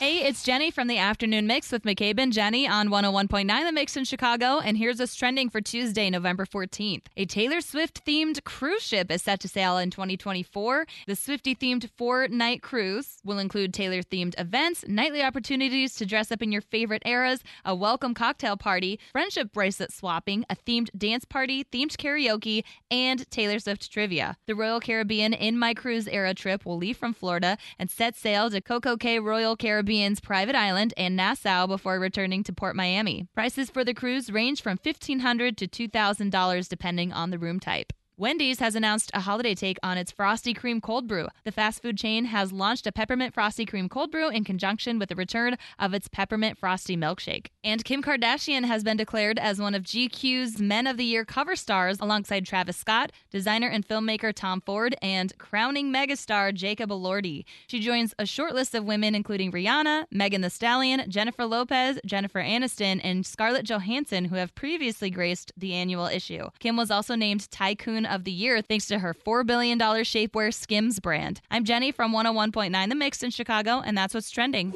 Hey, it's Jenny from the Afternoon Mix with McCabe and Jenny on 101.9 The Mix in Chicago. And here's what's trending for Tuesday, November 14th. A Taylor Swift themed cruise ship is set to sail in 2024. The Swiftie themed four night cruise will include Taylor themed events, nightly opportunities to dress up in your favorite eras, a welcome cocktail party, friendship bracelet swapping, a themed dance party, themed karaoke, and Taylor Swift trivia. The Royal Caribbean In My Cruise era trip will leave from Florida and set sail to Coco Cay Royal Caribbean Caribbean's private island and Nassau before returning to Port Miami. Prices for the cruise range from 1,500 to $2,000 depending on the room type. Wendy's has announced a holiday take on its Frosty Cream Cold Brew. The fast food chain has launched a peppermint Frosty Cream Cold Brew in conjunction with the return of its peppermint Frosty Milkshake. And Kim Kardashian has been declared as one of GQ's Men of the Year cover stars alongside Travis Scott, designer and filmmaker Tom Ford, and crowning megastar Jacob Elordi. She joins a short list of women including Rihanna, Megan Thee Stallion, Jennifer Lopez, Jennifer Aniston, and Scarlett Johansson, who have previously graced the annual issue. Kim was also named Tycoon of the Year thanks to her $4 billion shapewear Skims brand. I'm Jenny from 101.9 The Mix in Chicago, and that's what's trending.